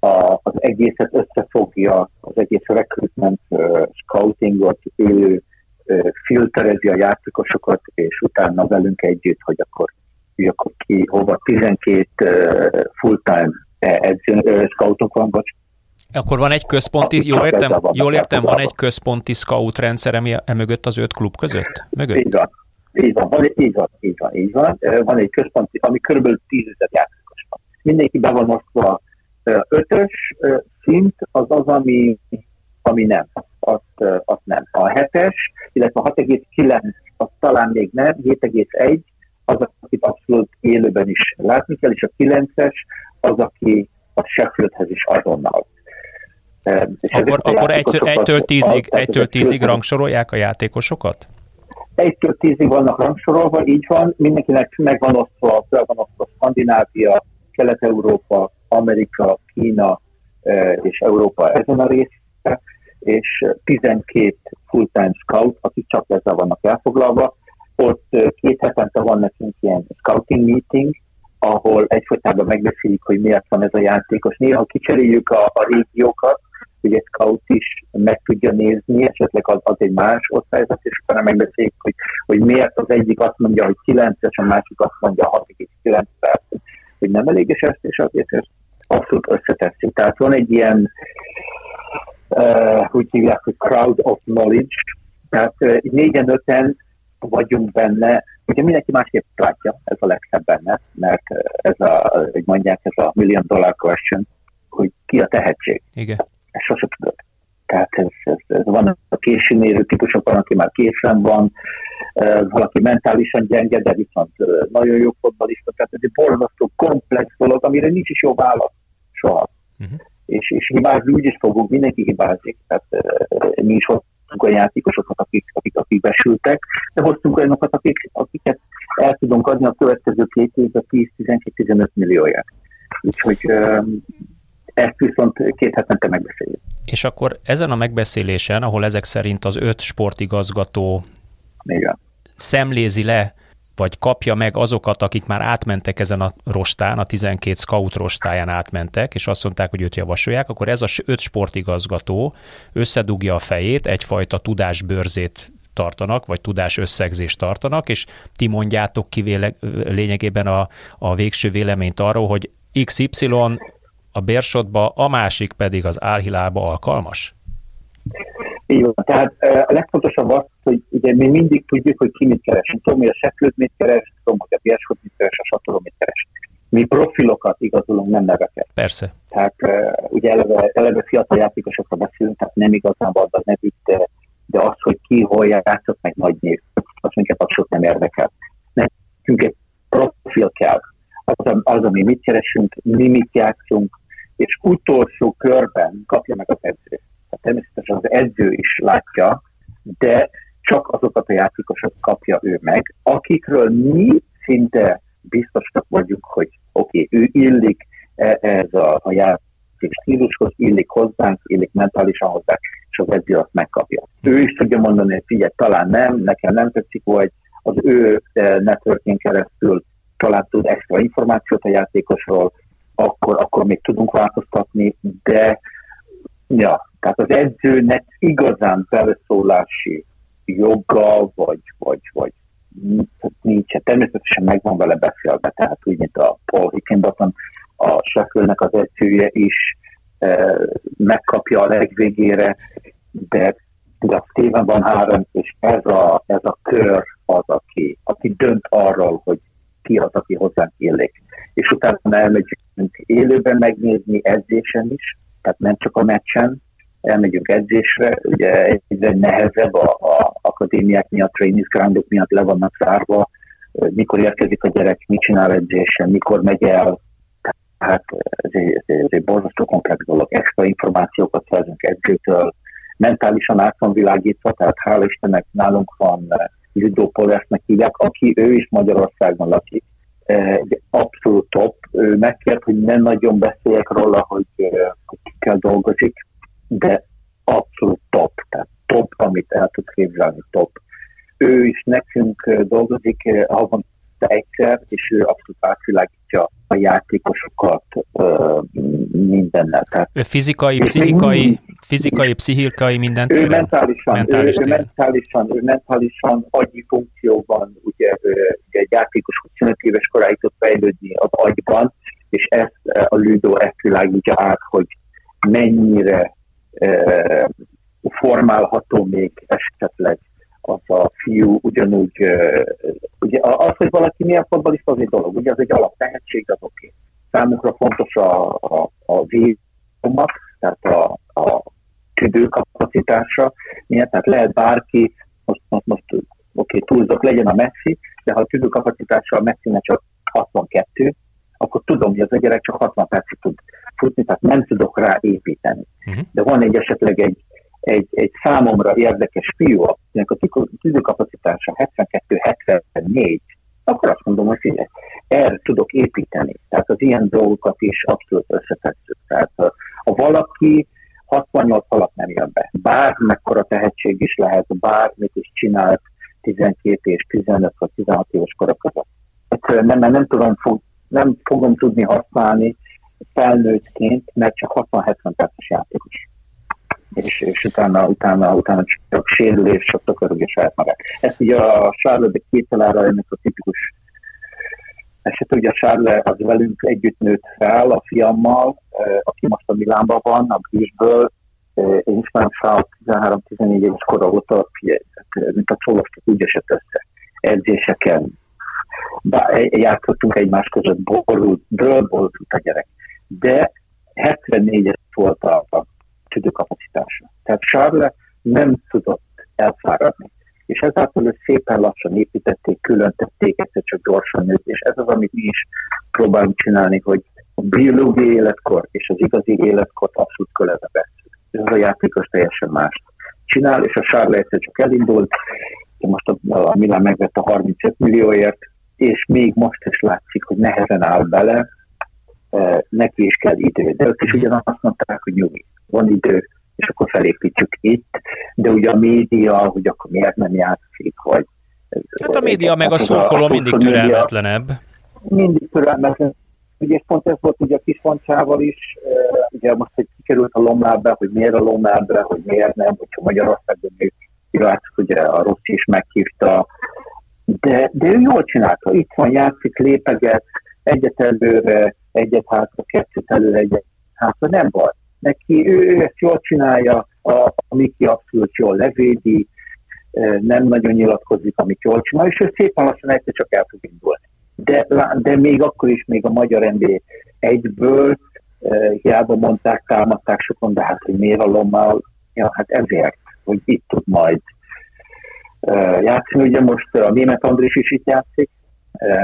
a, az egészet összefogja, az egész recruitment, uh, scoutingot, élő uh, filterezi a játékosokat, és utána velünk együtt, hogy akkor, hogy akkor ki hova 12 uh, full-time edző, uh, scoutok van, vagy akkor van egy központi, jól értem, jól értem van egy központi scout rendszer emögött az öt klub között? Mögött? Így van. Így van, van, így van, így van, így van. Van egy központi, ami körülbelül tízezer játékos van. Mindenki be van osztva ötös szint az az, ami, ami nem. Azt, azt nem. A hetes, illetve a 6,9 az talán még nem, 7,1 az, akit abszolút élőben is látni kell, és a 9-es az, aki a Sheffieldhez is azonnal és akkor akkor egytől, egytől, tízig, egytől tízig rangsorolják a játékosokat? Egytől tízig vannak rangsorolva, így van, mindenkinek meg van osztva, fel van osztva Skandinávia, Kelet-Európa, Amerika, Kína és Európa ezen a része, és 12 full-time scout, akik csak ezzel vannak elfoglalva. Ott két hetente van nekünk ilyen scouting meeting, ahol egyfolytában megbeszéljük, hogy miért van ez a játékos. Néha kicseréljük a, a régiókat, hogy egy scout is meg tudja nézni, esetleg az, az egy más osztályzat, és utána megbeszéljük, hogy, hogy miért az egyik azt mondja, hogy 9 és a másik azt mondja 6,9 perc, hogy nem elég, és ezt, és azért ezt abszolút összeteszik. Tehát van egy ilyen, uh, úgy hívják, hogy crowd of knowledge, tehát uh, négyen-öten vagyunk benne, ugye mindenki másképp látja, ez a legszebb benne, mert ez a, hogy mondják, ez a million dollar question, hogy ki a tehetség. Igen. Ezt sose tudod. Tehát ez, ez, ez van a későn érő típusok, van, aki már készen van, valaki mentálisan gyenge, de viszont nagyon jó fotbalista. Tehát ez egy borzasztó komplex dolog, amire nincs is jó válasz soha. Uh-huh. És, és hibázni úgy is fogunk, mindenki hibázik. Tehát mi is hoztunk olyan játékosokat, akik, akik, akik besültek, de hoztunk olyanokat, akik, akiket el tudunk adni a következő két évben 10-12-15 millióját. Úgyhogy ezt viszont két hetente megbeszéljük. És akkor ezen a megbeszélésen, ahol ezek szerint az öt sportigazgató Igen. szemlézi le, vagy kapja meg azokat, akik már átmentek ezen a rostán, a 12 scout rostáján átmentek, és azt mondták, hogy őt javasolják, akkor ez a öt sportigazgató összedugja a fejét, egyfajta tudásbőrzét tartanak, vagy tudás összegzést tartanak, és ti mondjátok ki véle, lényegében a, a végső véleményt arról, hogy XY a bérsodba, a másik pedig az álhilába alkalmas? Így van. Tehát a legfontosabb az, hogy ugye mi mindig tudjuk, hogy ki mit keres. Tudom, hogy a seklőt mit keres, tudom, hogy a bérsod mit keres, a satoló mit keres. Mi profilokat igazolunk, nem neveket. Persze. Tehát ugye eleve, eleve fiatal játékosokra beszélünk, tehát nem igazából a nevük, de, de az, hogy ki hol játszott, meg nagy név, az minket abszolút nem érdekel. Nekünk egy profil kell. Az, az, ami mit keresünk, mi mit játszunk, és utolsó körben kapja meg az edző. Tehát természetesen az edző is látja, de csak azokat a játékosok kapja ő meg, akikről mi szinte biztosak vagyunk, hogy oké, okay, ő illik e, ez a, a játék stílushoz, illik hozzánk, illik mentálisan hozzánk, és az edző azt megkapja. Ő is tudja mondani, hogy figyelj, talán nem, nekem nem tetszik, vagy az ő e, networking keresztül talán tud extra információt a játékosról, akkor, akkor még tudunk változtatni, de ja, tehát az edzőnek igazán beleszólási joga, vagy, vagy, vagy nincs. Természetesen megvan vele beszélve, tehát úgy, mint a Paul Hickenbottom, a Sheffieldnek az edzője is e, megkapja a legvégére, de de a Steven van három, és ez a, ez a kör az, aki, aki dönt arról, hogy ki az, aki hozzánk illik. És utána elmegyünk élőben megnézni edzésen is, tehát nem csak a meccsen, elmegyünk edzésre, ugye egyre nehezebb a, a akadémiák miatt, training groundok miatt le vannak zárva, mikor érkezik a gyerek, mit csinál edzésen, mikor megy el, tehát ez egy, ez egy borzasztó komplex dolog. Extra információkat szerzünk edzőtől, mentálisan át van világítva, tehát hála Istennek nálunk van Ludo Polesnek hívják, aki ő is Magyarországon lakik. Egy abszolút top. Ő megkért, hogy nem nagyon beszéljek róla, hogy, hogy kell dolgozik, de abszolút top. Tehát top, amit el tud képzelni, top. Ő is nekünk dolgozik havonta egyszer, és ő abszolút átvilágítja a játékosokat mindennel. Tehát, ő fizikai, pszichikai, fizikai, pszichikai mindent ő mentálisan, mentális ő, ő, mentálisan, ő mentálisan agyi funkcióban, ugye, ugye egy játékos 25 éves koráig tud fejlődni az agyban, és ezt a Ludo ezt világítja át, hogy mennyire e, formálható még esetleg az a fiú ugyanúgy, ugye az, hogy valaki milyen fotbalista, az egy dolog, ugye az egy alaptehetség, az oké. Okay. Számunkra fontos a, a, a vízumat, tehát a, a tüdőkapacitása miért, tehát lehet bárki, most, most, most oké, okay, túlzok, legyen a Messi, de ha a tüdőkapacitása a Messinek csak 62, akkor tudom, hogy az a gyerek csak 60 percig tud futni, tehát nem tudok rá építeni. Uh-huh. De van egy esetleg egy, egy, egy számomra érdekes fiú, akinek a tüdőkapacitása 72-74, akkor azt mondom, hogy figyelj, erre tudok építeni. Tehát az ilyen dolgokat is abszolút összetesszük. Tehát a, a valaki 68 alatt nem jön be. Bármekkora tehetség is lehet, bármit is csinált 12 és 15 vagy 16 éves kora között. Egyszerűen nem, nem, tudom, fog, nem fogom tudni használni felnőttként, mert csak 60-70 perces játékos. És, és utána, utána, utána csak sérülés, csak takarogja saját magát. Ezt ugye a Charlotte kételára ennek a tipikus eset, ugye a Charle az velünk együtt nőtt fel a fiammal, aki most a Milánban van, a Brisből, én ismerem Charles 13-14 éves kora óta, mint a csólasztok úgy esett össze edzéseken, játszottunk egymás között, borult, borult a gyerek. De 74 volt a, a tüdőkapacitása. Tehát Charles nem tudott elfáradni. És ezáltal őt szépen lassan építették, különtették, egyszer csak gyorsan nőtt, és ez az, amit mi is próbálunk csinálni, hogy a biológiai életkor és az igazi életkort abszolút kölebe veszünk. Ez a játékos teljesen más csinál, és a Charles egyszer csak elindult, most a, a Milán megvette 35 millióért, és még most is látszik, hogy nehezen áll bele, e, neki is kell idő. De ők is ugyanazt mondták, hogy nyugi, van idő, és akkor felépítjük itt, de ugye a média, hogy akkor miért nem játszik, vagy... Hát a média meg a szókoló mindig türelmetlenebb. Mindig türelmetlenebb. Ugye pont ez volt ugye a kisfoncsával is, e, ugye most, hogy kikerült a lomlábbe, hogy miért a lomlábbe, hogy miért nem, hogyha Magyarországon még látszik, ugye a Rossz is meghívta, de, de ő jól csinálta. Itt van, játszik, lépeget, egyet előre, egyet hátra, kettőt előre, egyet hátra, nem baj. Neki ő, ezt jól csinálja, a, a Miki abszolút jól levédi, nem nagyon nyilatkozik, amit jól csinál, és ő szépen lassan egyszer csak el fog indulni. De, de még akkor is még a magyar NBA egyből hiába mondták, támadták sokan, de hát, hogy miért a lommal, ja, hát ezért, hogy itt tud majd játszani. Ugye most a német Andris is itt játszik,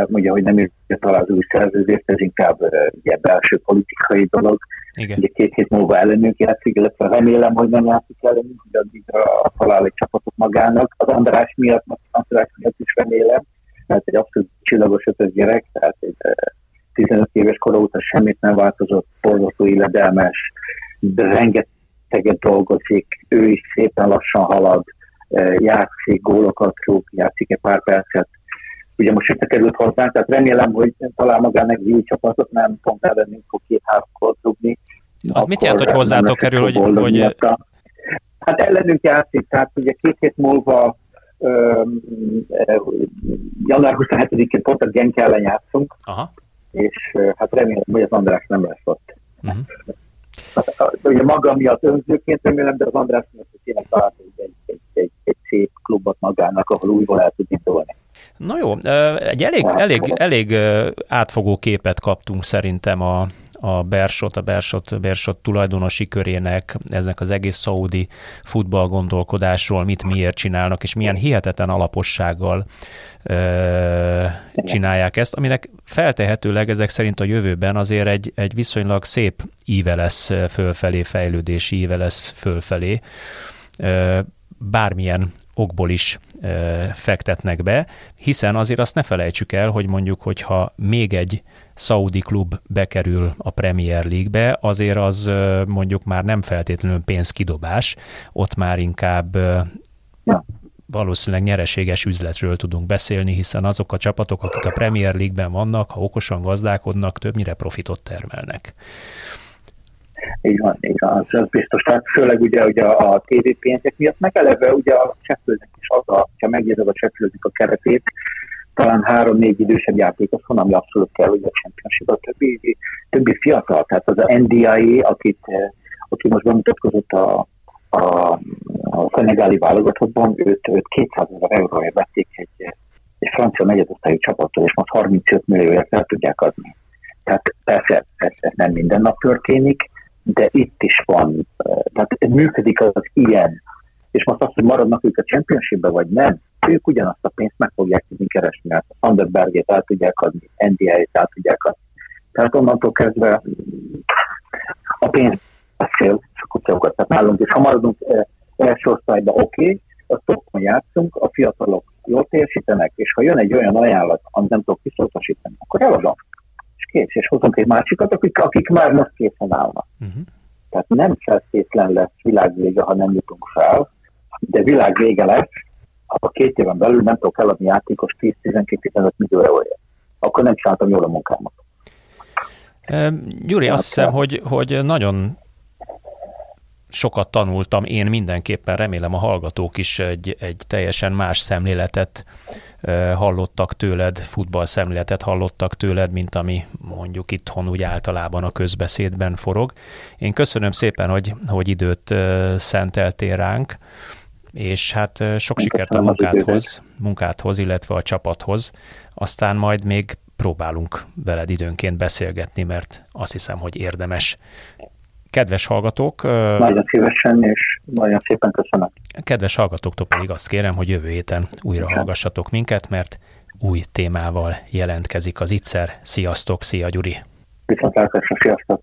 ugye, hogy nem írja talán az új szerződést, ez inkább ugye, belső politikai dolog. Igen. Ugye két hét múlva ellenünk játszik, illetve remélem, hogy nem játszik ellenünk, hogy addigra talál egy csapatot magának. Az András miatt, az András miatt is remélem, mert egy abszolút csillagos ötös gyerek, tehát egy 15 éves kora óta semmit nem változott, borzasztó illedelmes, de rengeteget dolgozik, ő is szépen lassan halad, játszik, gólokat rúg, játszik egy pár percet. Ugye most itt került hozzánk, tehát remélem, hogy talál magának új csapatot, nem pont ellenünk fog két-három rúgni. Az mit jelent, hogy hozzátok kerül, hogy, hogy... Hát ellenünk játszik, tehát ugye két hét múlva január 27-én pont a Genk ellen játszunk, Aha. és hát remélem, hogy az András nem lesz ott. Uh-huh. Hát, ugye maga miatt önzőként remélem, de az András miatt tényleg talált egy, egy, egy, egy szép klubot magának, ahol újból el tud indulni. Na jó, egy elég, elég, elég átfogó képet kaptunk szerintem a, a Bersot, a Bersot, Bersot tulajdonosi körének, eznek az egész szaudi futball gondolkodásról, mit miért csinálnak, és milyen hihetetlen alapossággal ö, csinálják ezt, aminek feltehetőleg ezek szerint a jövőben azért egy, egy viszonylag szép íve lesz fölfelé, fejlődési íve lesz fölfelé. Ö, bármilyen okból is ö, fektetnek be, hiszen azért azt ne felejtsük el, hogy mondjuk, hogyha még egy Saudi klub bekerül a Premier League-be, azért az ö, mondjuk már nem feltétlenül pénzkidobás, ott már inkább ö, ja. valószínűleg nyereséges üzletről tudunk beszélni, hiszen azok a csapatok, akik a Premier League-ben vannak, ha okosan gazdálkodnak, többnyire profitot termelnek. Így van, így van, az biztos. Tehát főleg ugye, ugye a TV pénzek miatt, meg eleve ugye a Sheffieldnek is az, a, ha megnézed a Sheffieldnek a keretét, talán három-négy idősebb játékos van, ami abszolút kell, hogy a championship a többi, többi fiatal. Tehát az a NDIA, akit, aki most bemutatkozott a, a, a szenegáli válogatottban, őt, őt 200 ezer euróért vették egy, egy francia negyedosztályú csapattól, és most 35 millióért el tudják adni. Tehát persze, persze nem minden nap történik, de itt is van, tehát működik az ilyen, és most azt, hogy maradnak ők a championship vagy nem, ők ugyanazt a pénzt meg fogják tudni keresni, mert Sanderbergét el tudják adni, NDI-t el tudják adni. Tehát onnantól kezdve a pénz beszél, és akkor Tehát nálunk is, ha maradunk első osztályban, oké, okay, a stockon játszunk, a fiatalok jól teljesítenek, és ha jön egy olyan ajánlat, amit nem tudok visszautasítani, akkor eladom. És kész, és hozunk egy másikat, akik, akik már most készen állnak. Uh-huh. Tehát nem feltétlen lesz világvége, ha nem jutunk fel, de világvége lesz, ha két éven belül nem tudok eladni játékos 10-12-15 millió euróért. Akkor nem csináltam jól a munkámat. Gyuri, azt hiszem, hogy, hogy nagyon sokat tanultam, én mindenképpen remélem a hallgatók is egy, egy teljesen más szemléletet hallottak tőled, futball szemléletet hallottak tőled, mint ami mondjuk itthon úgy általában a közbeszédben forog. Én köszönöm szépen, hogy, hogy időt szenteltél ránk, és hát sok sikert a munkádhoz, munkádhoz, illetve a csapathoz. Aztán majd még próbálunk veled időnként beszélgetni, mert azt hiszem, hogy érdemes. Kedves hallgatók! Nagyon szívesen, és nagyon szépen köszönöm. Kedves hallgatóktól pedig azt kérem, hogy jövő héten újra hallgassatok minket, mert új témával jelentkezik az ITSZER. Sziasztok, szia Gyuri! Viszontlátásra, sziasztok!